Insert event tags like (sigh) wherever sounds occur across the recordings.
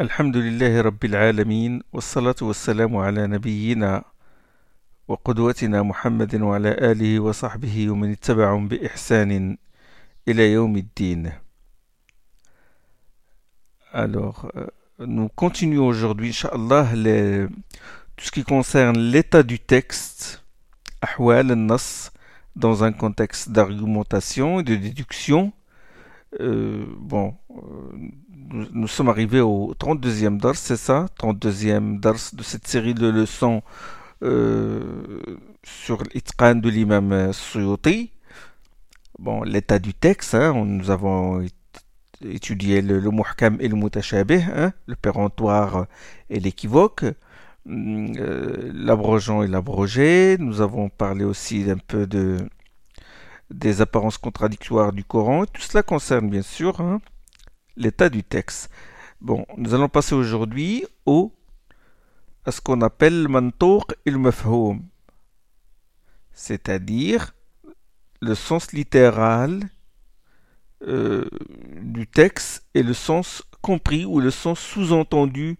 الحمد لله رب العالمين والصلاة والسلام على نبينا وقدوتنا محمد وعلى آله وصحبه ومن اتبعهم بإحسان إلى يوم الدين. Alors, euh, nous continuons aujourd'hui, Inch'Allah, les, tout ce qui concerne l'état du texte, Ahwal al-Nas, dans un contexte d'argumentation et de déduction. Euh, bon, euh, nous, sommes arrivés au 32e dars, c'est ça? 32e dars de cette série de leçons euh, sur l'itqan de l'imam Suyuti. Bon, l'état du texte, hein, nous avons étudié le, le et le mutashabih, hein, le péremptoire et l'équivoque, euh, l'abrogeant et l'abrogé. Nous avons parlé aussi un peu de des apparences contradictoires du Coran. Tout cela concerne bien sûr hein, l'état du texte. Bon, nous allons passer aujourd'hui au à ce qu'on appelle le mantour et le mafhoum, c'est-à-dire le sens littéral euh, du texte et le sens compris ou le sens sous-entendu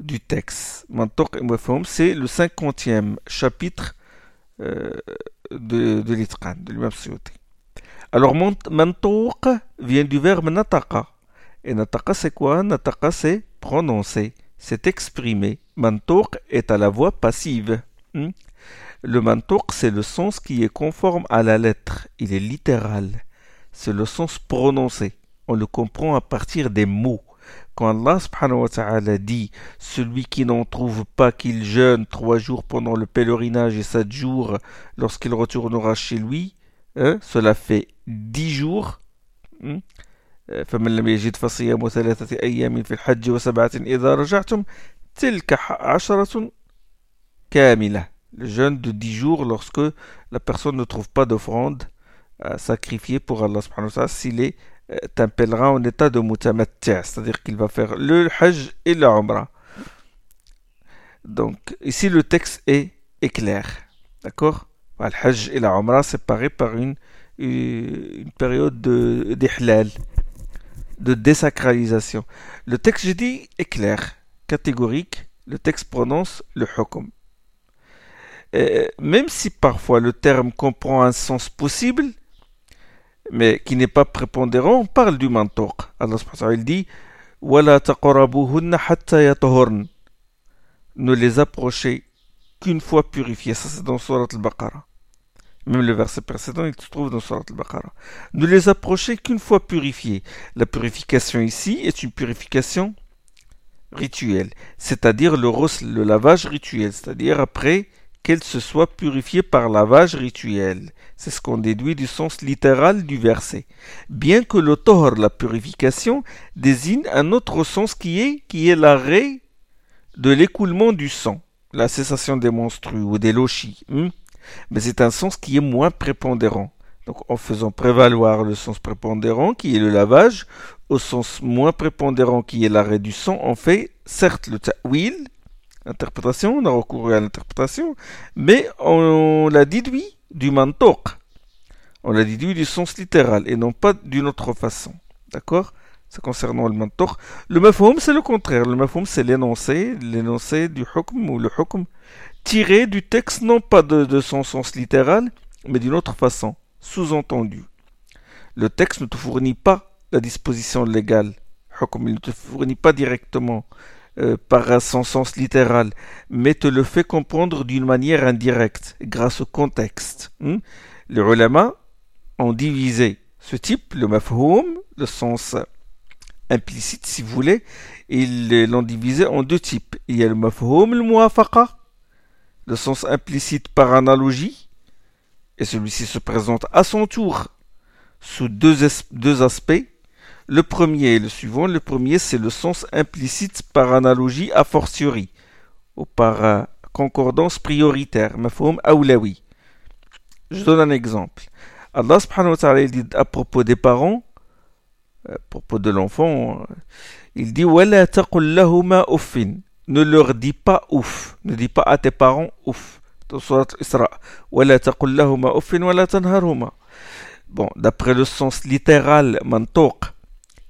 du texte. Mantour et mafhoum, c'est le cinquantième chapitre euh, de, de de l'imam. Alors, mantour vient du verbe nataka. Et nataka, c'est quoi? Nataka, c'est prononcer, c'est exprimer. Mantour est à la voix passive. Hmm? Le mantour, c'est le sens qui est conforme à la lettre. Il est littéral. C'est le sens prononcé. On le comprend à partir des mots. Quand Allah subhanahu wa ta'ala dit Celui qui n'en trouve pas qu'il jeûne trois jours pendant le pèlerinage et sept jours lorsqu'il retournera chez lui, hein, cela fait dix jours. Hmm? فمن لم يجد فصيام ثلاثة أيام في الحج وسبعة إذا رجعتم تلك عشرة كاملة le jeûne de 10 jours lorsque la personne ne trouve pas d'offrande à sacrifier pour Allah subhanahu wa ta'ala s'il est un en état de mutamattia, c'est-à-dire qu'il va faire le hajj et la. Donc ici le texte est, est clair, d'accord Le hajj et la séparés par une, période d'ihlal, de, de désacralisation. Le texte, je dis, est clair, catégorique. Le texte prononce le hukum. Et même si parfois le terme comprend un sens possible, mais qui n'est pas prépondérant, on parle du mantoq. Allah il dit Ne les approchez qu'une fois purifiés. Ça, c'est dans Surat al-Baqarah. Même le verset précédent, il se trouve dans Surat al-Baqarah. Ne les approchez qu'une fois purifiés. La purification ici est une purification rituelle, c'est-à-dire le, le lavage rituel, c'est-à-dire après qu'elle se soit purifiée par lavage rituel. C'est ce qu'on déduit du sens littéral du verset. Bien que le la purification, désigne un autre sens qui est, qui est l'arrêt de l'écoulement du sang, la cessation des menstrues ou des lochis. Hmm? Mais c'est un sens qui est moins prépondérant. Donc en faisant prévaloir le sens prépondérant qui est le lavage, au sens moins prépondérant qui est l'arrêt du sang, on fait certes le ta'wil, interprétation, on a recouru à l'interprétation, mais on, l'a déduit du mantoq. On l'a déduit du sens littéral et non pas d'une autre façon. D'accord? C'est concernant le mantoq. Le mafhoum, c'est le contraire. Le mafhoum, c'est l'énoncé, l'énoncé du hukm ou le hukm tiré du texte, non pas de, de son sens littéral, mais d'une autre façon, sous-entendu. Le texte ne te fournit pas la disposition légale. Hukm, il ne te fournit pas directement euh, par son sens littéral, mais te le fait comprendre d'une manière indirecte, grâce au contexte. Hmm? Les ulama ont divisé ce type, le mafhoum, le sens implicite si vous voulez, ils l'ont divisé en deux types. Il y a le mafhoum, le muafaqa, le sens implicite par analogie, et celui-ci se présente à son tour sous deux aspects. Le premier et le suivant. Le premier, c'est le sens implicite par analogie a fortiori ou par euh, concordance prioritaire. Je donne un exemple. Allah subhanahu wa ta'ala dit à propos des parents, euh, à propos de l'enfant, euh, il dit Ne leur dis pas ouf. Ne dis pas à tes parents ouf. Bon, d'après le sens littéral, mantoq,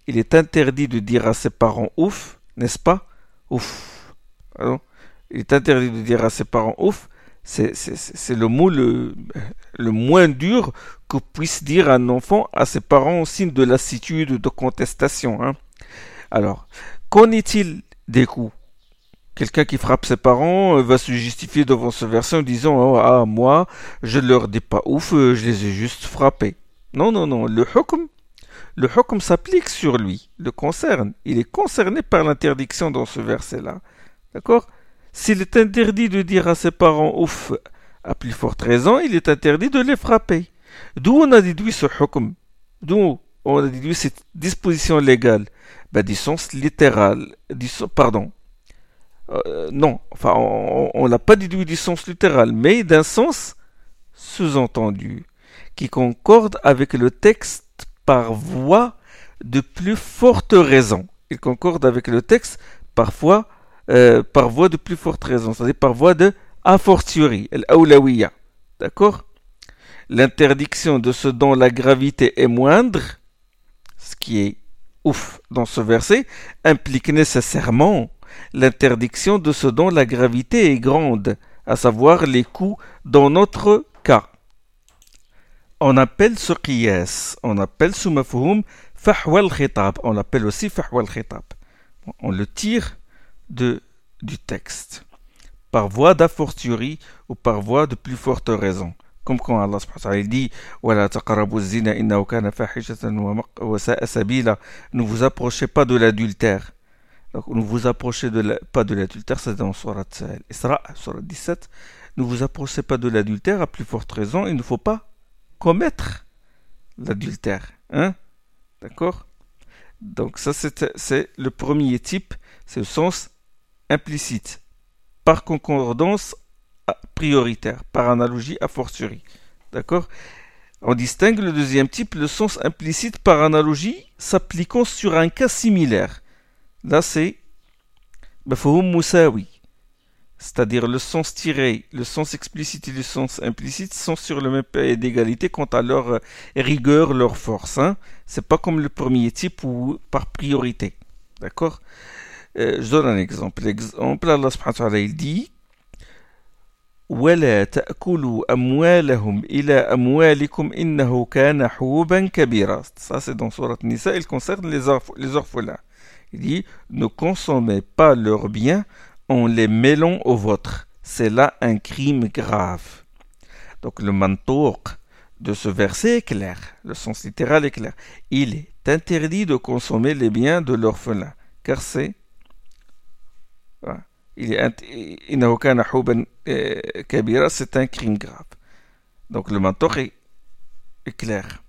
il est interdit de dire à ses parents ouf, n'est-ce pas? Ouf. il est interdit de dire à ses parents ouf. C'est le mot le, le moins dur que puisse dire un enfant à ses parents en signe de lassitude, de contestation. Hein. Alors, qu'en est-il des coups? Quelqu'un qui frappe ses parents euh, va se justifier devant ce verset en disant Ah, moi, je ne leur dis pas ouf, euh, je les ai juste frappés. Non, non, non, le hukm, le hukm s'applique sur lui, le concerne. Il est concerné par l'interdiction dans ce verset-là. D'accord? S'il est interdit de dire à ses parents ouf à plus forte raison, il est interdit de les frapper. D'où on a déduit ce hukm? D'où on a déduit cette disposition légale? Ben, Du sens littéral. Du, pardon, euh, non, enfin, on n'a pas déduit du sens littéral, mais d'un sens sous-entendu, qui concorde avec le texte par voie de plus forte raison. Il concorde avec le texte parfois euh, par voie de plus forte raison, c'est-à-dire par voie de a fortiori, D'accord? L'interdiction de ce dont la gravité est moindre, ce qui est ouf dans ce verset, implique nécessairement l'interdiction de ce dont la gravité est grande, à savoir les coups dans notre. On appelle ce qiyas, on appelle ce mafhum fahwa khitab on l'appelle aussi fahwa khitab On le tire de, du texte, par voie d'affortiori ou par voie de plus forte raison. Comme quand Allah dit Ne vous approchez pas de l'adultère. Donc, ne vous approchez pas de l'adultère, c'est dans Surat Isra, Surat 17. Ne vous approchez pas de l'adultère, à plus forte raison, il ne faut pas commettre l'adultère. Hein D'accord? Donc, ça, c'est le premier type, c'est le sens implicite. Par concordance prioritaire, par analogie a fortiori. D'accord? On distingue le deuxième type, le sens implicite par analogie, s'appliquant sur un cas similaire. Là, c'est musawi C'est-à-dire le sens tiré, le sens explicite et le sens implicite sont sur le même pied d'égalité quant à leur euh, rigueur, leur force. Hein. C'est pas comme le premier type ou par priorité. D'accord euh, Je donne un exemple. L'exemple, Allah subhanahu wa ta'ala, il dit ولا تأكلوا أموالهم إلى أموالكم إنه كان حوبا كبيرا. Ça c'est dans Surat Nisa, il concerne les, les orphelins. Il dit Ne consommez pas leurs biens en les mêlant aux vôtres. C'est là un crime grave. Donc le mantour de ce verset est clair. Le sens littéral est clair. Il est interdit de consommer les biens de l'orphelin. Car c'est. Il est euh, c'est un crime grave. Donc le mantour est clair.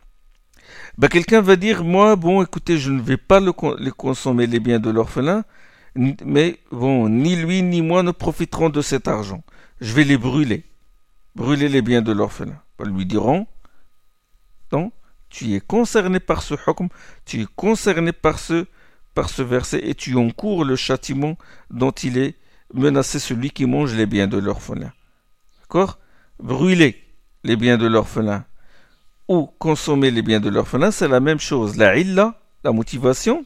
Bah, quelqu'un va dire, moi, bon, écoutez, je ne vais pas le, consommer les biens de l'orphelin, mais bon, ni lui ni moi ne profiterons de cet argent. Je vais les brûler. Brûler les biens de l'orphelin. Ils lui diront, non, tu es concerné par ce hukm, tu es concerné par ce, par ce verset et tu encours le châtiment dont il est menacé celui qui mange les biens de l'orphelin. D'accord? Brûler les biens de l'orphelin ou consommer les biens de l'orphelin, c'est la même chose. La illa, la motivation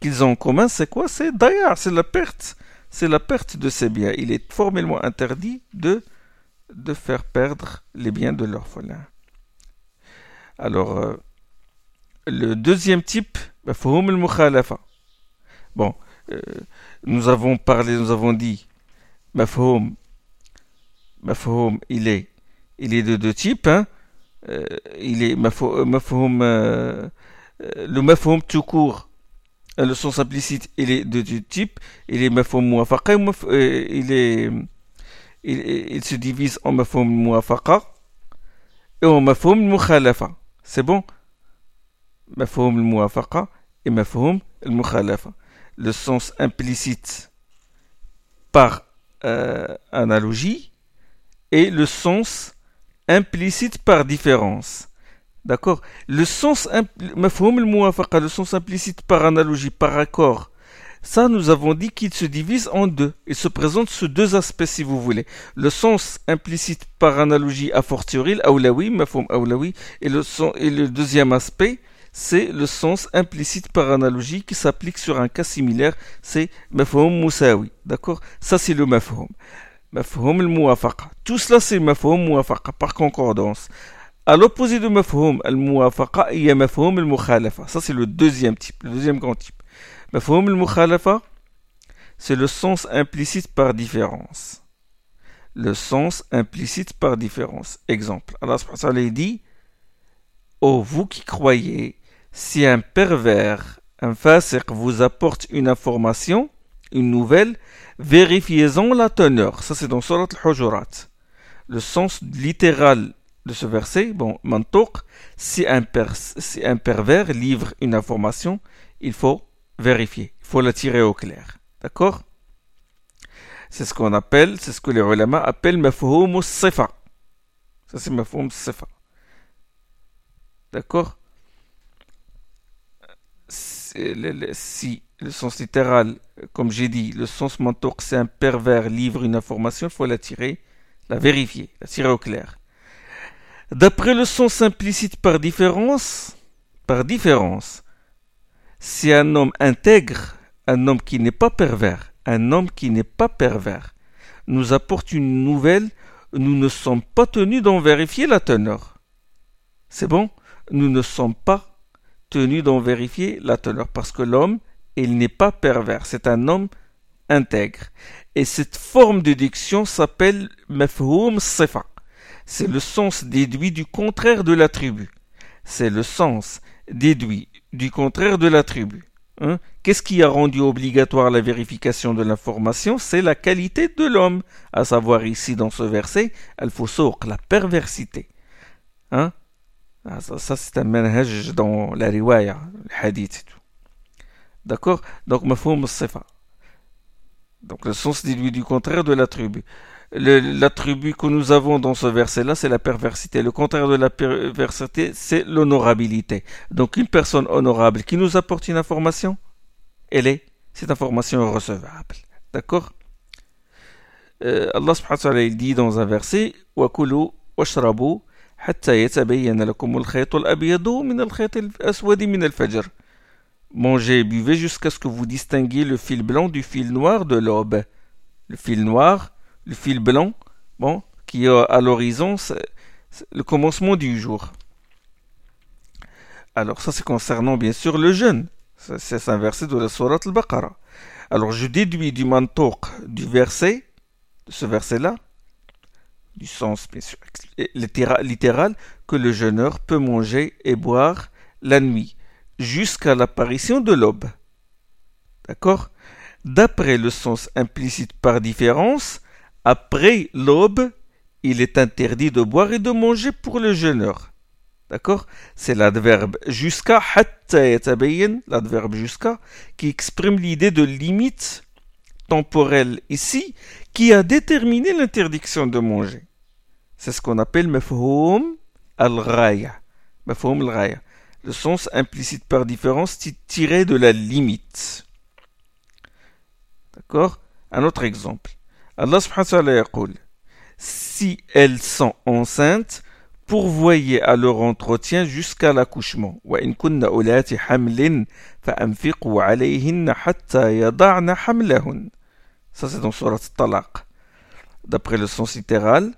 qu'ils ont en commun, c'est quoi? C'est d'ailleurs, c'est la perte. C'est la perte de ces biens. Il est formellement interdit de, faire perdre les biens de l'orphelin. Alors, euh, le deuxième type, Bon, euh, nous avons parlé, nous avons dit, mafhum, mafhum, il est, il est de deux types, hein, euh, il est euh, le mafhum tout court, le sens implicite, il est de deux types. Il est mafhum muafaqa, il est, il, se divise en mafhum muafaqa et en mafhum mukhalafa. C'est bon? Mafhum muafaqa et mafhum mukhalafa. Le sens implicite par analogie et le sens implicite par différence. D'accord Le sens, le sens implicite par analogie, par accord, ça nous avons dit qu'il se divise en deux. Il se présente sous deux aspects si vous voulez. Le sens implicite par analogie a fortiori, aoulawi, mafhum aoulawi, et le, et le deuxième aspect, c'est le sens implicite par analogie qui s'applique sur un cas similaire, c'est mafhum moussaoui. D'accord? Ça, c'est le mafhum. Mafhum al-muwafaqa. Tout cela, c'est mafhum muwafaqa par concordance. À l'opposé de mafhum al-muwafaqa, il y a mafhum al-mukhalafa. Ça, c'est le deuxième type, le deuxième grand type. Mafhum al-mukhalafa, c'est le sens implicite par différence. Le sens implicite par différence. Exemple. Allah dit Ô vous qui croyez, si un pervers, un fasiq vous apporte une information, une nouvelle, vérifiez-en la teneur. Ça, c'est dans Surat al-Hujurat. Le sens littéral de ce verset, bon, mantouk, si un, si un pervers livre une information, il faut vérifier, il faut la tirer au clair. D'accord? C'est ce qu'on appelle, c'est ce que les ulama appellent mafhum sifa. Ça, c'est mafhum sifa. D'accord? Si le sens littéral, comme j'ai dit, le sens mentor, c'est un pervers livre une information, il faut la tirer, la vérifier, la tirer au clair. D'après le sens implicite par différence, par différence, si un homme intègre, un homme qui n'est pas pervers, un homme qui n'est pas pervers, nous apporte une nouvelle, nous ne sommes pas tenus d'en vérifier la teneur. C'est bon? Nous ne sommes pas tenus d'en vérifier la teneur parce que l'homme, il n'est pas pervers, c'est un homme intègre. Et cette forme de diction s'appelle mafhoum sifa. C'est le sens déduit du contraire de l'attribut. C'est le sens déduit du contraire de l'attribut. Hein? Qu'est-ce qui a rendu obligatoire la vérification de l'information? C'est la qualité de l'homme, à savoir ici dans ce verset, al la perversité. Hein? Ah, ça, c'est un manhaj dans la riwaya, le hadith et tout. D'accord? Donc, sifa. Donc, le sens déduit du contraire de l'attribut L'attribut que nous avons dans ce verset-là, c'est la perversité. Le contraire de la perversité, c'est l'honorabilité. Donc, une personne honorable qui nous apporte une information, elle est, cette information est recevable. D'accord euh, Allah subhanahu wa ta'ala, il dit dans un verset, وَكُلُوا وَاشْرَبُوا Mangez et buvez jusqu'à ce que vous distinguiez le fil blanc du fil noir de l'aube. Le fil noir, le fil blanc, bon, qui est à l'horizon, le commencement du jour. Alors ça c'est concernant bien sûr le jeûne. C'est un verset de la Sourate al-Baqarah. Alors je déduis du mantouk du verset, de ce verset-là, du sens bien sûr, littéral, que le jeûneur peut manger et boire la nuit, jusqu'à l'apparition de l'aube. D'accord? D'après le sens implicite par différence, après l'aube, il est interdit de boire et de manger pour le jeûneur. D'accord? C'est l'adverbe jusqu'à, l'adverbe jusqu'à, qui exprime l'idée de limite temporelle ici, qui a déterminé l'interdiction de manger. C'est ce qu'on appelle mafhoum al-ghaya. Le sens implicite par différence tiré de la limite. D'accord? Un autre exemple. Allah subhanahu wa ta'ala Si elles sont enceintes, pourvoyez à leur entretien jusqu'à l'accouchement. Wa in kunna ulati hamlin fa anfiqu alayhinna hatta yada'na hamlahun. Ça c'est dans surat Talaq. D'après le sens littéral,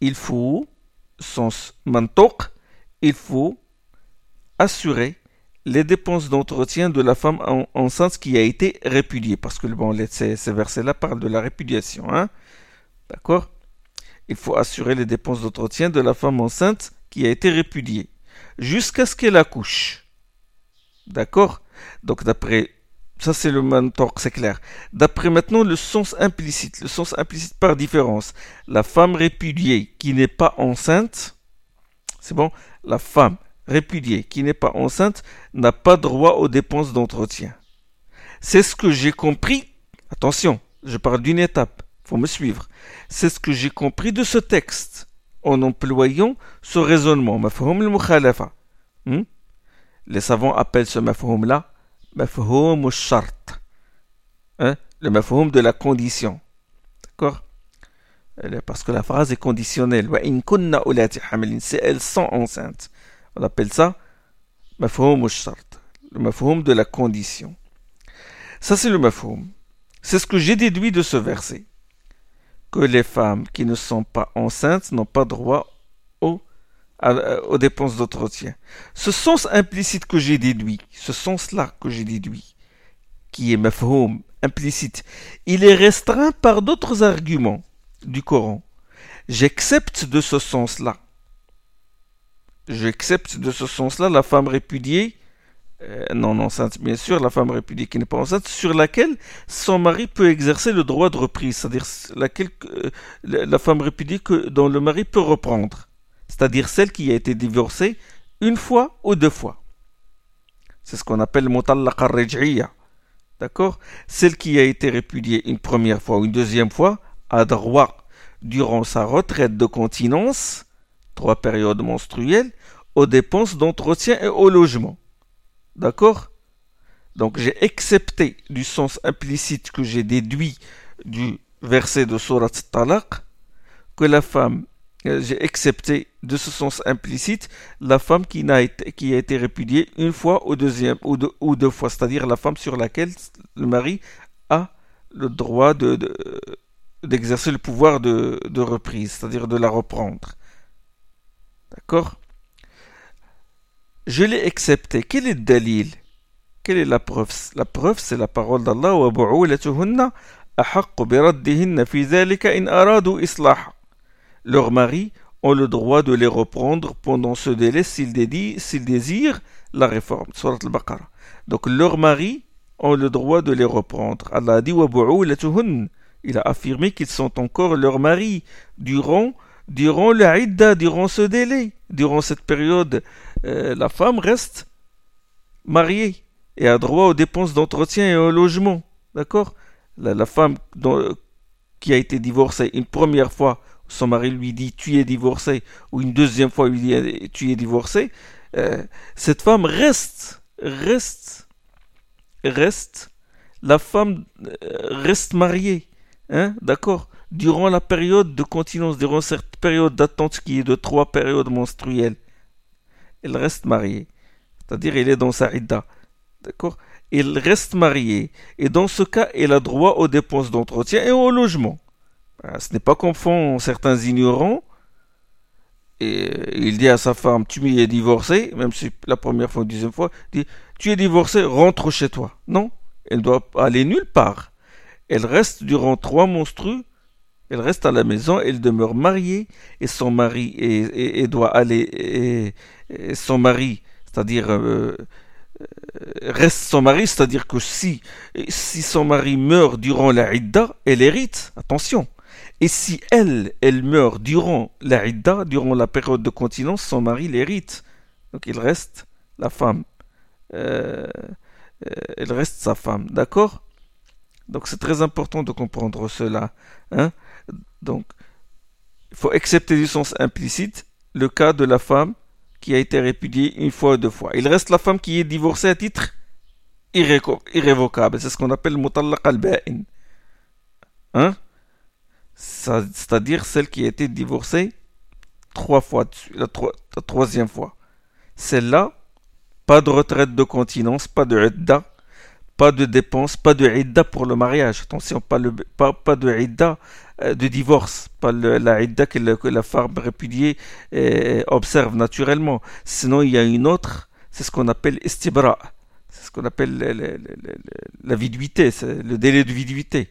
il faut sens mantok, il faut assurer les dépenses d'entretien de la femme enceinte qui a été répudiée. Parce que bon, ces, ces versets-là parlent de la répudiation. Hein? D'accord? Il faut assurer les dépenses d'entretien de la femme enceinte qui a été répudiée. Jusqu'à ce qu'elle accouche. D'accord? Donc d'après ça, c'est le mentor, c'est clair. D'après maintenant le sens implicite, le sens implicite par différence. La femme répudiée qui n'est pas enceinte, c'est bon, la femme répudiée qui n'est pas enceinte n'a pas droit aux dépenses d'entretien. C'est ce que j'ai compris. Attention, je parle d'une étape. Faut me suivre. C'est ce que j'ai compris de ce texte en employant ce raisonnement. Hmm? Les savants appellent ce mafhum là mafhum shart. Hein? Le mafhum de la condition. D'accord? Parce que la phrase est conditionnelle. Si elles sont enceintes. On appelle ça Le mafhoum de la condition. Ça, c'est le mafhoum. C'est ce que j'ai déduit de ce verset. Que les femmes qui ne sont pas enceintes n'ont pas droit aux, aux dépenses d'entretien. Ce sens implicite que j'ai déduit, ce sens-là que j'ai déduit, qui est mafhoum, implicite, il est restreint par d'autres arguments du Coran. J'accepte de ce sens-là. J'accepte de ce sens-là la femme répudiée euh, non enceinte, bien sûr, la femme répudiée qui n'est pas enceinte, sur laquelle son mari peut exercer le droit de reprise, c'est-à-dire euh, la femme répudiée dont le mari peut reprendre, c'est-à-dire celle qui a été divorcée une fois ou deux fois. C'est ce qu'on appelle mutallaqa raj'iyya. D'accord? Celle qui a été répudiée une première fois ou une deuxième fois a droit, durant sa retraite de continence, trois périodes menstruelles, aux dépenses d'entretien et au logement. D'accord? Donc j'ai accepté du sens implicite que j'ai déduit du verset de Surat Talaq que la femme, euh, j'ai accepté de ce sens implicite la femme qui, a été, qui a été répudiée une fois ou, deuxième, ou, deux, ou deux fois, c'est-à-dire la femme sur laquelle le mari a le droit de, d'exercer le pouvoir de, de reprise, c'est-à-dire de la reprendre. D'accord? Je l'ai accepté. Quel est le dalil? Quelle est la preuve? La preuve, c'est la parole d'Allah Leurs maris ont le droit de les reprendre pendant ce délai s'ils désirent la réforme. Surat al-Baqarah. Donc leurs maris ont le droit de les reprendre. Allah a dit Il a affirmé qu'ils sont encore leurs maris durant, durant la idda, durant ce délai, durant cette période euh, la femme reste mariée et a droit aux dépenses d'entretien et au logement. D'accord? La, femme qui a été divorcée une première fois, son mari lui dit tu es divorcé, ou une deuxième fois lui dit tu es divorcé, euh, cette femme reste, reste, reste, la femme euh, reste mariée. Hein, D'accord? Durant la période de continence, durant cette période d'attente qui est de trois périodes menstruelles il reste marié. C'est-à-dire, il est dans sa idda. D'accord? Il reste marié. Et dans ce cas, il a droit aux dépenses d'entretien et au logement. Ben, ce n'est pas comme font certains ignorants. Et il dit à sa femme, tu m'y es divorcé, même si la première fois ou deuxième fois, il dit, tu es divorcé, rentre chez toi. Non, elle doit aller nulle part. Elle reste durant trois monstrues elle reste à la maison, elle demeure mariée et son mari doit aller son mari, c'est-à-dire euh, euh, reste son mari, c'est-à-dire que si si son mari meurt durant la idda, elle hérite. Attention. Et si elle, elle meurt durant la idda, durant la période de continence, son mari l'hérite. Donc il reste la femme. Euh, elle reste sa femme, d'accord? Donc c'est très important de comprendre cela. Hein donc, il faut accepter du sens implicite le cas de la femme qui a été répudiée une fois ou deux fois. Il reste la femme qui est divorcée à titre irrévocable. C'est ce qu'on appelle mutallaq al-ba'in. Hein? C'est-à-dire celle qui a été divorcée trois fois la, troisième fois. Celle-là, pas de retraite de continence, pas de idda, pas de dépenses, pas de idda pour le mariage. Attention, pas, de idda de divorce, pas la idda que, la femme répudiée euh, observe naturellement. Sinon, il y a une autre, c'est ce qu'on appelle istibra. C'est ce qu'on appelle la viduité, le délai de viduité,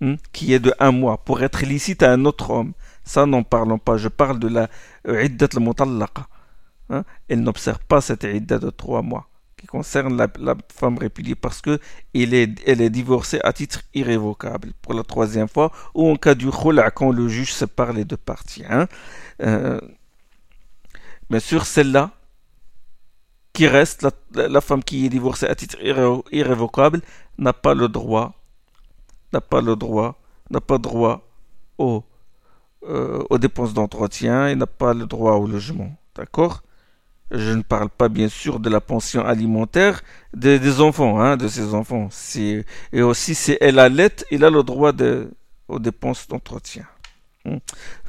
hein, qui est de un mois, pour être licite à un autre homme. Ça, n'en parlons pas. Je parle de la iddat al-mutallaqa. Hein. Elle n'observe pas cette idda de trois mois qui concerne la, femme répudiée parce que est, elle est divorcée à titre irrévocable pour la troisième fois ou en cas du khula quand le juge sépare les deux parties. Hein. Euh, bien sûr, celle-là qui reste, la, femme qui est divorcée à titre irrévocable n'a pas le droit, n'a pas le droit, n'a pas droit euh, aux dépenses d'entretien et n'a pas le droit au logement. D'accord? Je ne parle pas bien sûr de la pension alimentaire des, enfants, hein, de ses enfants. Et aussi, si elle allait, il a le droit aux dépenses d'entretien. Hmm.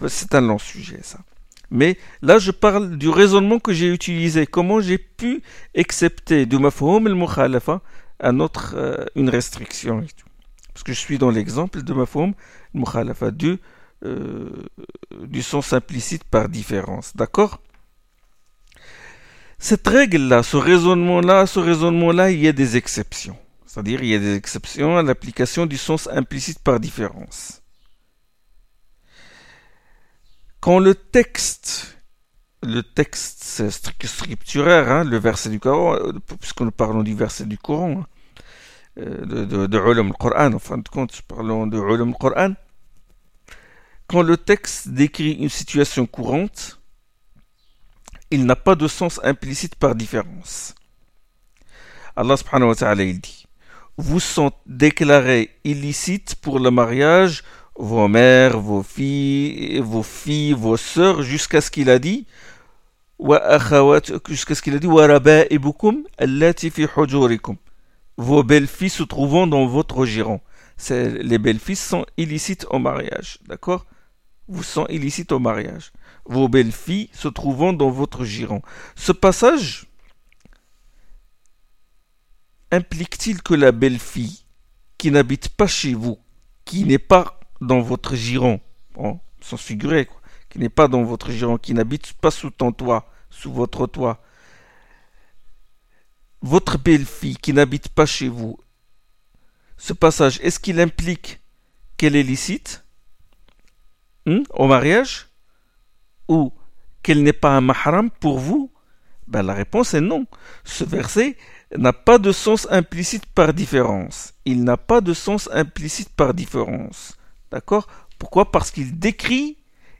C'est un long sujet, ça. Mais là, je parle du raisonnement que j'ai utilisé. Comment j'ai pu accepter de mafhum al-mukhalafa un autre, euh, une restriction. Parce que je suis dans l'exemple de mafhum al-mukhalafa du, euh, du sens implicite par différence. D'accord? Cette règle-là, ce raisonnement-là, ce raisonnement-là, il y a des exceptions. C'est-à-dire, il y a des exceptions à l'application du sens implicite par différence. Quand le texte, le texte scripturaire, hein, le verset du Coran, euh, puisque nous parlons du verset du Coran, hein, euh, de, de, de Coran, en fin de compte, parlons de Ulam Coran, quand le texte décrit une situation courante, il n'a pas de sens implicite par différence. Allah subhanahu wa ta'ala il dit Vous sont déclarés illicites pour le mariage vos mères, vos filles, vos filles, vos sœurs, jusqu'à ce qu'il a dit, jusqu'à ce qu'il a dit, vos belles-filles se trouvant dans votre giron. Les belles-filles sont illicites au mariage, d'accord? Vous sont illicites au mariage. Vos belles-filles se trouvant dans votre giron. Ce passage implique-t-il que la belle-fille qui n'habite pas chez vous, qui n'est pas dans votre giron, bon, sans figurer, quoi, qui n'est pas dans votre giron, qui n'habite pas sous ton toit, sous votre toit, votre belle-fille qui n'habite pas chez vous, ce passage, est-ce qu'il implique qu'elle est licite hmm, au mariage? Ou qu'elle n'est pas un mahram pour vous ben, La réponse est non. Ce verset n'a pas de sens implicite par différence. Il n'a pas de sens implicite par différence. D'accord? Pourquoi? Parce qu'il décrit,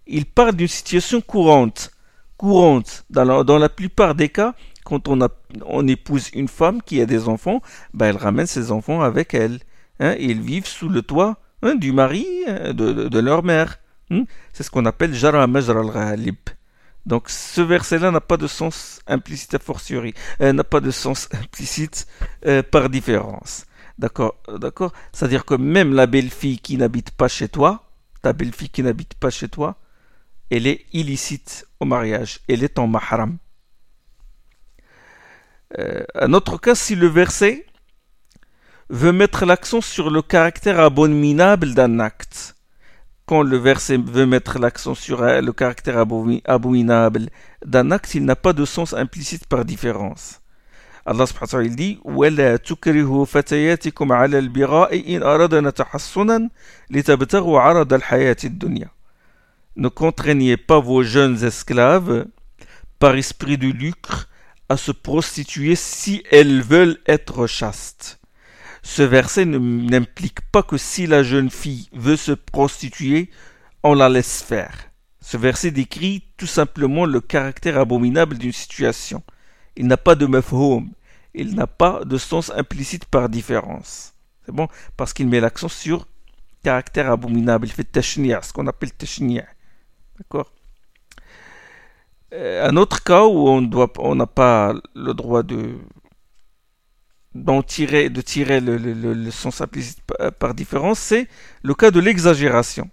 il parle d'une situation courante. Courante. Dans la, plupart des cas, quand on, épouse une femme qui a des enfants, ben elle ramène ses enfants avec elle. Hein, ils vivent sous le toit hein, du mari, hein, de, leur mère. Hein. C'est ce qu'on appelle Jara Majra al-Ghalib. Donc ce verset-là n'a pas de sens implicite a fortiori, euh, n'a pas de sens implicite euh, par différence. D'accord, d'accord? C'est-à-dire que même la belle-fille qui n'habite pas chez toi, ta belle-fille qui n'habite pas chez toi, elle est illicite au mariage. Elle est en mahram. Euh, un autre cas, si le verset veut mettre l'accent sur le caractère abominable d'un acte Quand le verset veut mettre l'accent sur euh, le caractère abominable d'un acte, il n'a pas de sens implicite par différence. Allah subhanahu wa ta'ala dit ولا تكرهوا فتياتكم على البغاء إن أردنا تحصنا لتبتغوا عرض الحياة الدنيا Ne contraignez pas vos jeunes esclaves par esprit de lucre à se prostituer si elles veulent être chastes. Ce verset n'implique pas que si la jeune fille veut se prostituer, on la laisse faire. Ce verset décrit tout simplement le caractère abominable d'une situation. Il n'a pas de mafhoum. Il n'a pas de sens implicite par différence. C'est bon? Parce qu'il met l'accent sur caractère abominable. Il fait tashni'a, ce qu'on appelle tashni'a. D'accord? Euh, Un autre cas où on n'a pas le droit de tirer, de tirer le, le, le, sens implicite par, différence, c'est le cas de l'exagération.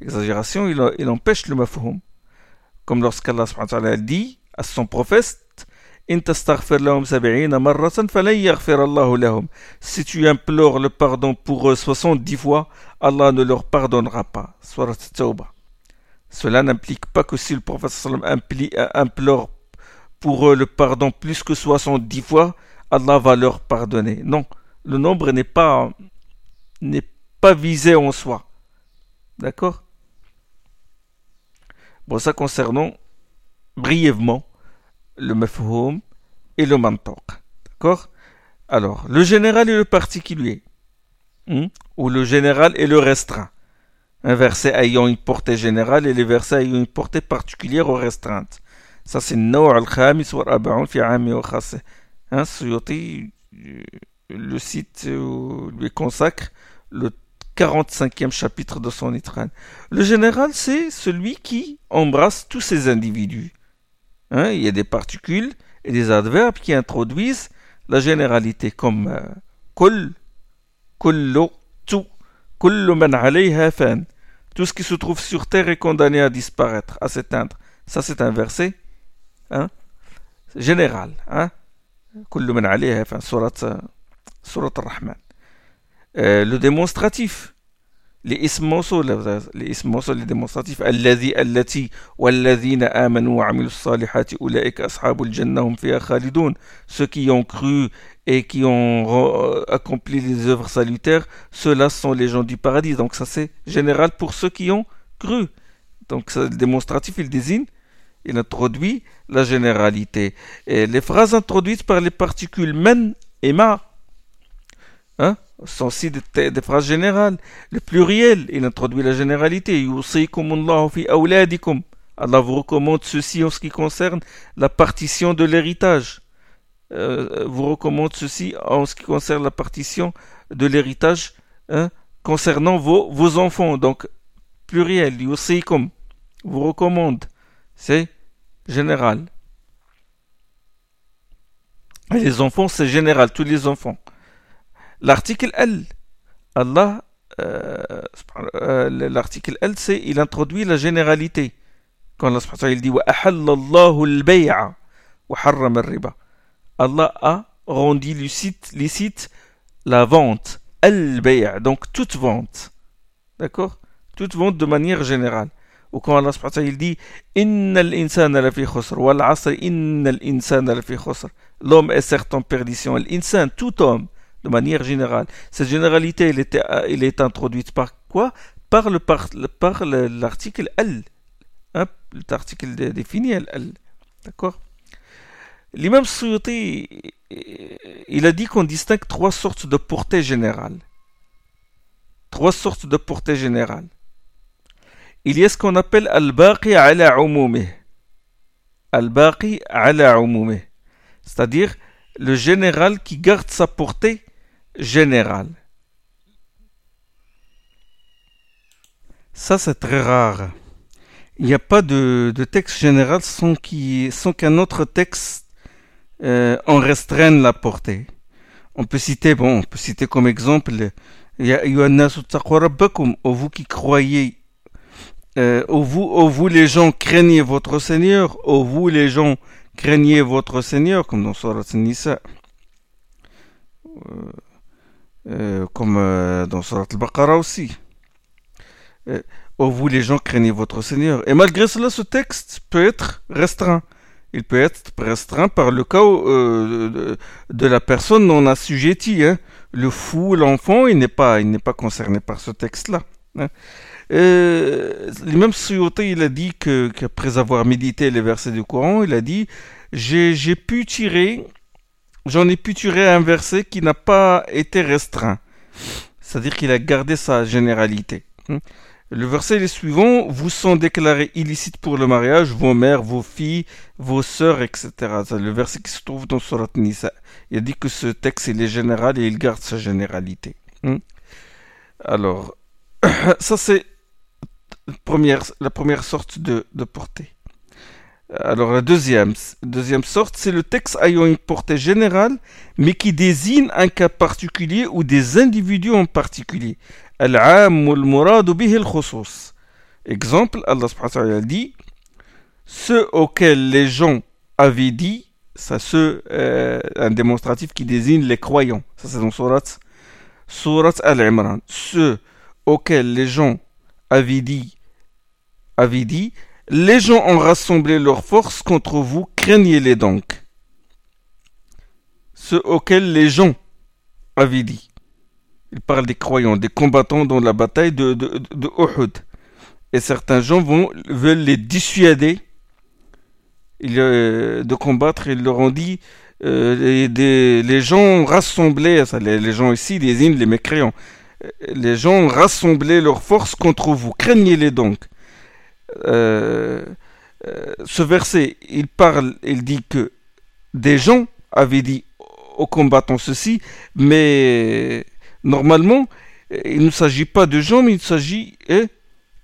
L'exagération, il, empêche le mafhoum. Comme lorsqu'Allah dit à son prophète si tu implores le pardon pour eux 70 fois, Allah ne leur pardonnera pas. Cela n'implique pas que si le prophète implore pour eux le pardon plus que 70 fois, Allah va leur pardonner. Non, le nombre n'est pas, n'est pas visé en soi. D'accord? Bon, ça concernant brièvement le mafhoum et le mantoq. D'accord? Alors, le général et le particulier. Hmm? Ou le général et le restreint. Un verset ayant une portée générale et les versets ayant une portée particulière ou restreinte. Ça, c'est al-Khamis wa Raba'un Hein, le site lui consacre le 45e chapitre de son Itran. Le général, c'est celui qui embrasse tous ces individus. Hein, il y a des particules et des adverbes qui introduisent la généralité comme euh, kul, kullu, tout, man. Tout ce qui se trouve sur terre est condamné à disparaître, à s'éteindre. Ça, c'est un verset hein, général. Hein. Enfin, surat, surat al-Rahman. Euh, le démonstratif. Les ism les ism les démonstratifs. الذي التي والذين آمنوا وعملوا الصالحات أولئك أصحاب الجنة هم فيها خالدون. Ceux qui ont cru et qui ont accompli les œuvres salutaires, ceux-là sont les gens du paradis. Donc ça c'est général pour ceux qui ont cru. Donc ça, le démonstratif il désigne, il introduit la généralité. Et les phrases introduites par les particules men et ma hein, sont aussi des, phrases générales. Le pluriel, il introduit la généralité. Allah vous recommande ceci en ce qui concerne la partition de l'héritage. Euh, vous recommande ceci en ce qui concerne la partition de l'héritage hein, concernant vos, vos enfants. Donc, pluriel, vous recommande. C'est général. Et les enfants, c'est général, tous les enfants. L'article L, Allah, euh, euh, l'article L, c'est il introduit la généralité. Quand Allah il dit Allah a rendu licite, licite la vente. Al-bay' donc toute vente. D'accord? Toute vente de manière générale. Ou quand Allah il dit. L'homme est certes en perdition. Tout homme de manière générale. Cette généralité, elle, est introduite par quoi? Par le par, par l'article L. Hein, l'article défini L. D'accord? L'imam Suyuti, il a dit qu'on distingue trois sortes de portée générale. Trois sortes de portée générale. Il y a ce qu'on appelle al-baqi ala umumih. Al-baqi ala umumih. C'est-à-dire le général qui garde sa portée général. Ça, c'est très rare. Il n'y a pas de, texte général sans qu'un autre texte euh, en restreigne la portée. On peut citer, bon, on peut citer comme exemple, il y a vous qui croyez, euh, vous, vous les gens craignez votre Seigneur, ô vous les gens craignez votre Seigneur, comme dans Surat Nisa. Euh, euh, comme euh, dans Surat al-Baqarah aussi. Oh, vous les gens craignez votre Seigneur. Et malgré cela, ce texte peut être restreint. Il peut être restreint par le cas de, la personne non assujettie. Hein. Le fou, l'enfant, il n'est pas, pas concerné par ce texte-là. Hein. Même Suyuti, il a dit que qu'après avoir médité les versets du Coran, il a dit j'ai pu tirer j'en ai pu tirer un verset qui n'a pas été restreint. C'est-à-dire qu'il a gardé sa généralité. Hmm. Le verset est le suivant. Vous sont déclarés illicites pour le mariage, vos mères, vos filles, vos sœurs, etc. C'est le verset qui se trouve dans Surat Nisa. Il a dit que ce texte est général et il garde sa généralité. Hmm. Alors, (coughs) ça c'est la première sorte de portée. Alors la deuxième, deuxième sorte, c'est le texte ayant une portée générale, mais qui désigne un cas particulier ou des individus en particulier. Exemple, Allah subhanahu wa dit ceux auxquels les gens avaient dit, ça c'est euh, un démonstratif qui désigne les croyants. Ça c'est dans surat, surat Al-Imran. Ceux auxquels les gens avaient dit, les gens ont rassemblé leurs forces contre vous, craignez-les donc. Ceux auxquels les gens avaient dit. Il parle des croyants, des combattants dans la bataille de, de. Et certains gens vont, veulent les dissuader euh, de combattre. Ils leur ont dit euh, les, gens rassemblés, les, les, gens ici désignent les mécréants. Les gens rassemblé leurs forces contre vous. Craignez-les donc. Euh, euh, ce verset, il parle, il dit que des gens avaient dit aux combattants ceci, mais normalement, il ne s'agit pas de gens, mais il s'agit hein,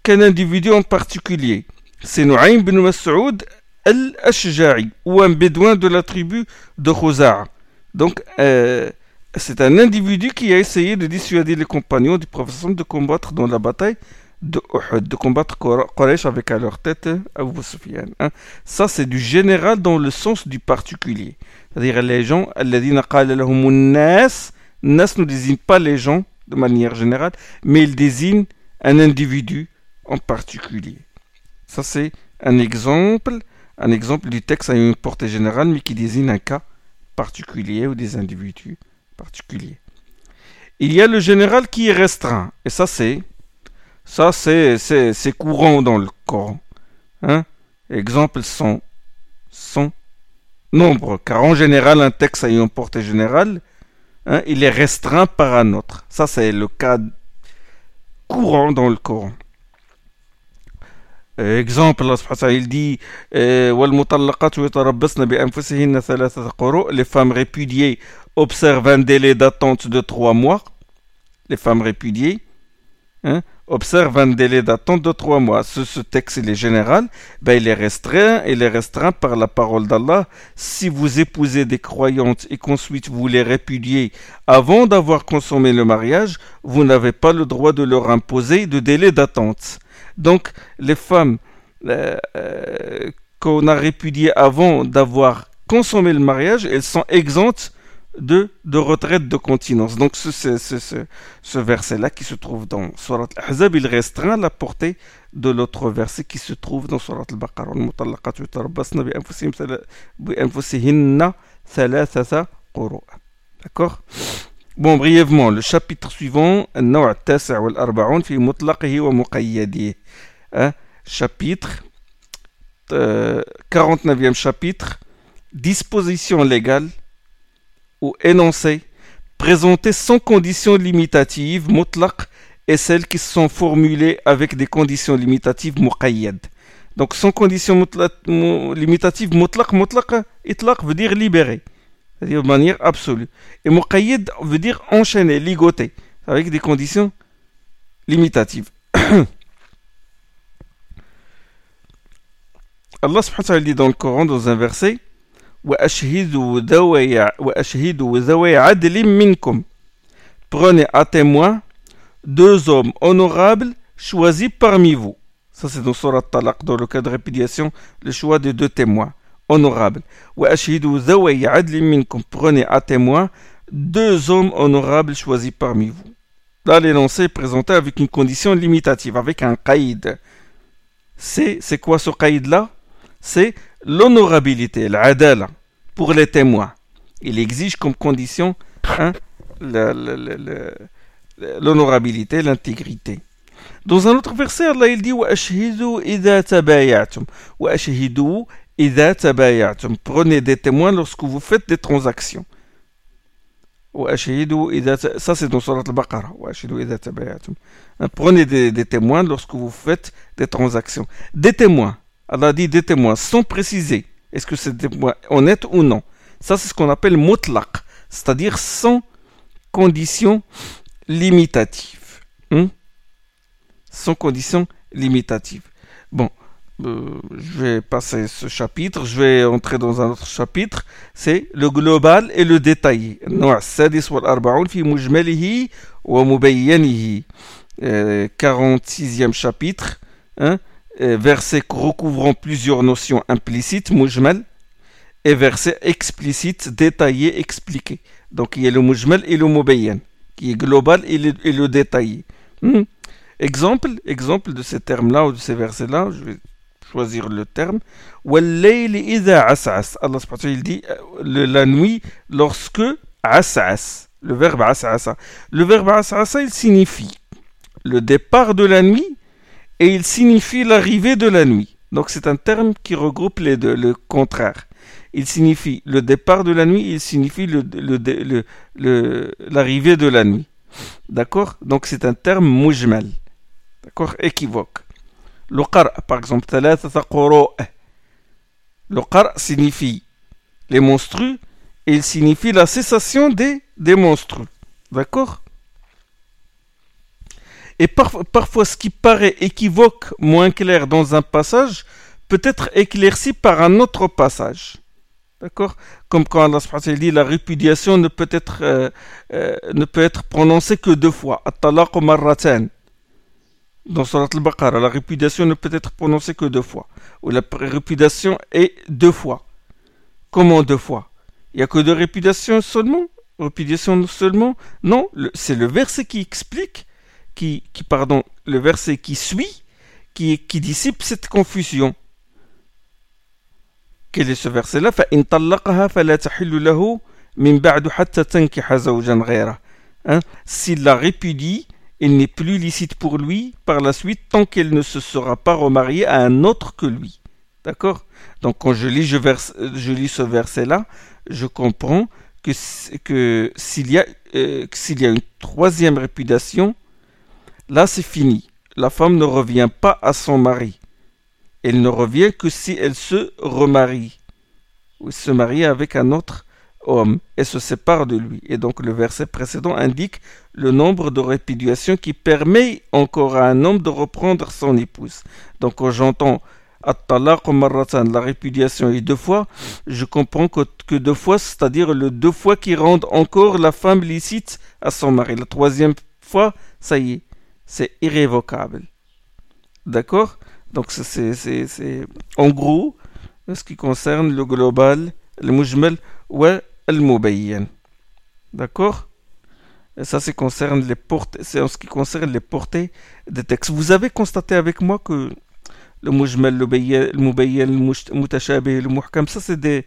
qu'un individu en particulier. C'est Nu'aym bin Mas'ud al-Ashja'i, ou un bédouin de la tribu de Khuza'a. Donc, euh, c'est un individu qui a essayé de dissuader les compagnons du professeur de combattre dans la bataille de de combattre Quraysh avec à leur tête Abu Sufyan. Hein. Ça, c'est du général dans le sens du particulier. C'est-à-dire les gens, Nas, Nas ne désigne pas les gens de manière générale, mais il désigne un individu en particulier. Ça, c'est un exemple, un exemple du texte à une portée générale, mais qui désigne un cas particulier ou des individus particuliers. Il y a le général qui est restreint, et ça, c'est ça, c'est, courant dans le Coran. Hein? Exemple sont, sont nombreux, car en général, un texte ayant portée générale, hein, il est restreint par un autre. Ça, c'est le cas courant dans le Coran. Exemple, il dit Les femmes répudiées observent un délai d'attente de trois mois. Les femmes répudiées. Hein, observe un délai d'attente de trois mois. Ce, texte, est général, ben, il est restreint, il est restreint par la parole d'Allah. Si vous épousez des croyantes et qu'ensuite vous les répudiez avant d'avoir consommé le mariage, vous n'avez pas le droit de leur imposer de délai d'attente. Donc, les femmes euh, euh, qu'on a répudiées avant d'avoir consommé le mariage, elles sont exemptes de, retraite de continence. Donc ce, ce, verset-là qui se trouve dans Surat Al-Ahzab, il restreint la portée de l'autre verset qui se trouve dans Surat Al-Baqarah. D'accord? Bon, brièvement, le chapitre suivant, hein? chapitre, euh, 49e chapitre, disposition légale ou énoncé présenté sans conditions limitatives, mutlaq, et celles qui sont formulées avec des conditions limitatives, muqayyad. Donc sans conditions limitatives, mutlaq, mutlaq, itlaq veut dire libéré, c'est-à-dire de manière absolue. Et muqayyad veut dire enchaîné, ligoté, avec des conditions limitatives. (coughs) Allah subhanahu wa ta'ala dit dans le Coran, dans un verset, Prenez à témoin deux hommes honorables choisis parmi vous. Ça c'est dans Surat Talaq, dans le cas de répétition, le choix de deux témoins honorables. Prenez à témoin deux hommes honorables choisis parmi vous. Là, l'énoncé est présenté avec une condition limitative, avec un qaïd. C'est quoi ce qaïd-là? C'est l'honorabilité, l'adala, pour les témoins. Il exige comme condition hein, l'honorabilité, l'intégrité. Dans un autre verset, Allah il dit Prenez des témoins lorsque vous faites des transactions. Ça, c'est dans Surat al-Baqarah. Hein, prenez des, des témoins lorsque vous faites des transactions. Des témoins. Allah dit des témoins sans préciser est-ce que c'est témoins honnête ou non. Ça, c'est ce qu'on appelle mutlaq, c'est-à-dire sans conditions limitatives. Hmm? Sans conditions limitatives. Bon, euh, je vais passer ce chapitre, je vais entrer dans un autre chapitre, c'est le global et le détaillé. 46e chapitre. Hein? Versets recouvrant plusieurs notions implicites, mujmal, et versets explicites, détaillés, expliqués. Donc il y a le mujmal et le mubayyan, qui est global et le, détaillé. Hmm. Exemple, exemple de ces termes-là ou de ces versets-là, je vais choisir le terme. Allah il dit euh, la nuit lorsque asas, le verbe asasa. Le verbe asasa, il signifie le départ de la nuit et il signifie l'arrivée de la nuit. Donc c'est un terme qui regroupe les deux, le contraire. Il signifie le départ de la nuit, il signifie l'arrivée de la nuit. D'accord? Donc c'est un terme mujmal. D'accord? Équivoque. Le par exemple, le qar signifie les monstrueux et il signifie la cessation des, des monstrueux. D'accord? Et parfois, ce qui paraît équivoque, moins clair dans un passage, peut être éclairci par un autre passage. D'accord? Comme quand Allah dit la répudiation ne peut être, euh, euh, ne peut être prononcée que deux fois. dans Surat al-Baqarah, la répudiation ne peut être prononcée que deux fois. Ou la répudiation est deux fois. Comment deux fois? Il n'y a que deux répudiations seulement? Répudiation seulement? Non, c'est le verset qui explique, qui, qui, pardon, le verset qui suit, qui, dissipe cette confusion. Quel est ce verset-là? Hein? S'il la répudie, il n'est plus licite pour lui par la suite tant qu'elle ne se sera pas remariée à un autre que lui. D'accord? Donc quand je lis, ce verset-là, je comprends que, s'il y, euh, y a une troisième répudiation, là c'est fini. La femme ne revient pas à son mari. Elle ne revient que si elle se remarie ou se marie avec un autre homme et se sépare de lui. Et donc le verset précédent indique le nombre de répudiations qui permet encore à un homme de reprendre son épouse. Donc quand j'entends la répudiation est deux fois, je comprends que, que deux fois, c'est-à-dire le deux fois qui rendent encore la femme licite à son mari. La troisième fois, ça y est, c'est irrévocable. D'accord? Donc c'est en gros ce qui concerne le global, le mujmal ou le mubayyan. D'accord? Ça, c'est concerne les portes, c'est en ce qui concerne les portées des textes. Vous avez constaté avec moi que le mujmal, le mubayyan, le mutashabih, le muhkam, ça c'est des,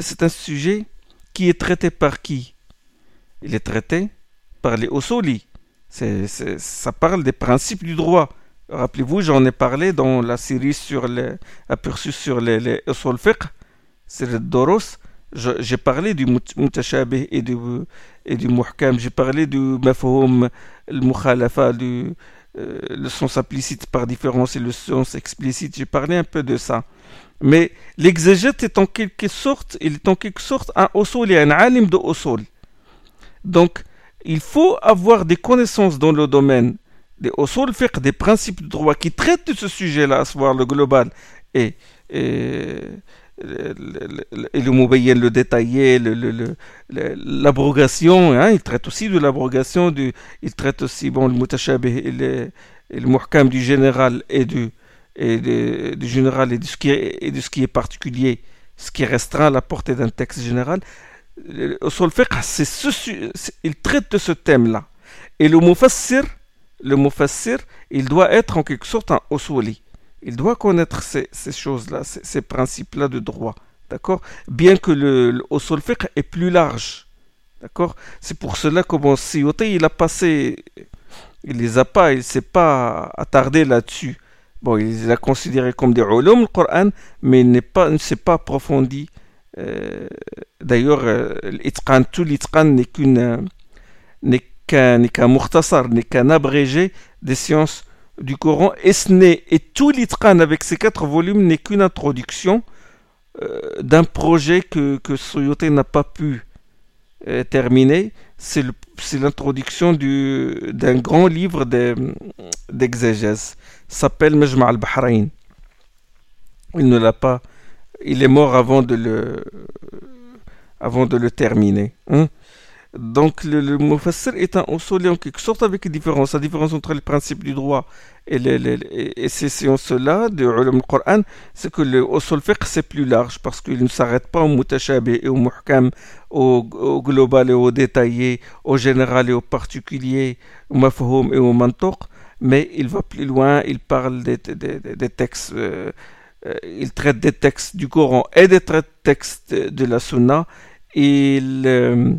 c'est un sujet qui est traité par qui? Il est traité par les ça parle des principes du droit. Rappelez-vous, j'en ai parlé dans la série sur les aperçus sur les, les c'est le Doros. J'ai parlé du mutashabih et du, et du muhkam. J'ai parlé du mafhum, le mukhalafa, du, euh, le sens implicite par différence et le sens explicite. J'ai parlé un peu de ça. Mais l'exégète est en quelque sorte, il est en quelque sorte un usul et un alim de usul. Donc, il faut avoir des connaissances dans le domaine des usul fiqh, des principes de droit qui traitent de ce sujet-là, à savoir le global et, le moubayyen, le détaillé, l'abrogation, hein, il traite aussi de l'abrogation, il traite aussi bon, le mutashabih et le, et le du général et du, et du général et de, ce qui est, et de ce qui est particulier, ce qui restreint la portée d'un texte général. Usul fiqh, il traite de ce thème-là. Et le mufassir, le mufassir, il doit être en quelque sorte un oswali. Il doit connaître ces, choses-là, ces, principes-là de droit. D'accord? Bien que le, le fiqh est plus large. D'accord? C'est pour cela que bon, Siyoti, il a passé, il les a pas, il s'est pas attardé là-dessus. Bon, il les a considérés comme des ulum, le Coran, mais il ne s'est pas approfondi. Euh, d'ailleurs, euh, tout l'itqan n'est qu'une, n'est qu'un n'est qu'un abrégé des sciences du Coran. Et, ce et tout l'itqan avec ces quatre volumes n'est qu'une introduction euh, d'un projet que, que n'a pas pu euh, terminer. C'est l'introduction d'un grand livre d'exégèse. s'appelle Majma al-Bahrain. Il ne l'a pas. Il est mort avant de le, avant de le terminer. Hein. Donc le, Mufassir est un usul en quelque sorte avec une différence. La différence entre les principes du droit et, ces sciences-là de Ulum Coran, c'est que le usul fiqh c'est plus large parce qu'il ne s'arrête pas au mutashabih et au muhkam, au, global et au détaillé, au général et au particulier, au mafhoum et au mantoq, mais il va plus loin, il parle des, des, des, textes, euh, il traite des textes du Coran et des textes de la Sunna. Il... Euh,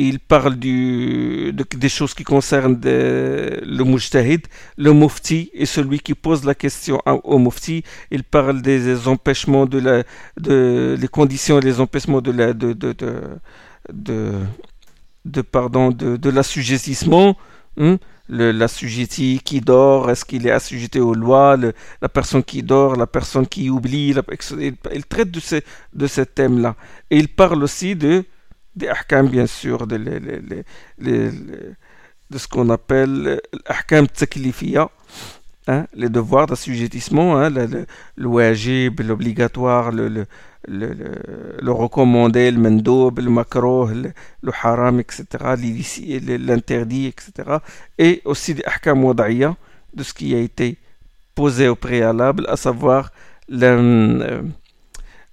il parle du, des choses qui concernent le mujtahid, le mufti et celui qui pose la question au mufti. Il parle des empêchements de la, de, les conditions et les empêchements de la, de, de, de, de, pardon, de, de l'assujettissement. Hein. L'assujetti qui dort, est-ce qu'il est assujetti aux lois, la personne qui dort, la personne qui oublie, il, traite de, ces, de ce thème-là. Et il parle aussi de, des ahkam, bien sûr, de, de ce qu'on appelle l'ahkam taklifiyya, hein, les devoirs d'assujettissement, hein, le, le, wajib, l'obligatoire, le, le, le, le, recommandé, le mendoub, le makro, le, haram, etc., l'interdit, etc. Et aussi des ahkam wada'iyya, de ce qui a été posé au préalable, à savoir euh,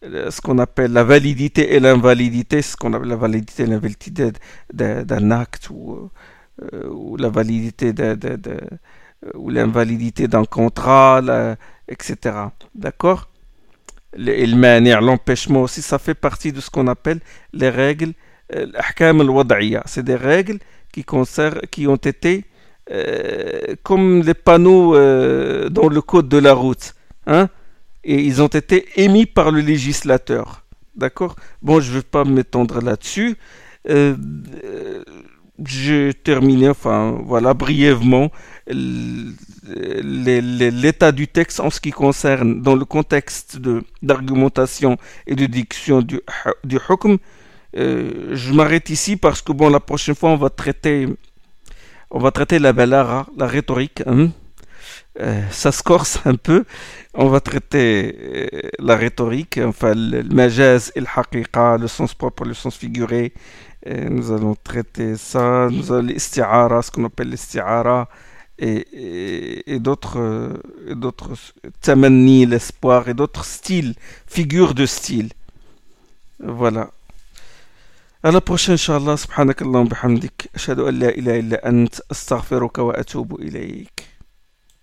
ce qu'on appelle la validité et l'invalidité, ce qu'on appelle la validité et l'invalidité d'un acte ou, ou, la validité ou l'invalidité d'un contrat, etc. D'accord? L'empêchement aussi, ça fait partie de ce qu'on appelle les règles, euh, c'est des règles qui, concernent, qui ont été euh, comme les panneaux euh, dans le code de la route. Hein, et ils ont été émis par le législateur. D'accord? Bon, je ne vais pas m'étendre là-dessus. Je terminé, enfin voilà, brièvement l'état du texte en ce qui concerne, dans le contexte d'argumentation et de diction du, du hukm. Euh, je m'arrête ici parce que bon, la prochaine fois, on va traiter, on va traiter la balara, la rhétorique. Hein. Euh, ça se corse un peu. On va traiter euh, la rhétorique, enfin le majaz et le haqiqa, le sens propre, le sens figuré. Nous allons traiter ça. Nous allons l'isti'ara, ce qu'on appelle l'isti'ara et, et, d'autres d'autres tamanni, l'espoir et d'autres styles, figures de style. Voilà. À la prochaine, Inch'Allah. Subhanakallah bihamdik. Ashhadu an la ilaha illa ant. Astaghfiruka wa atubu ilayk.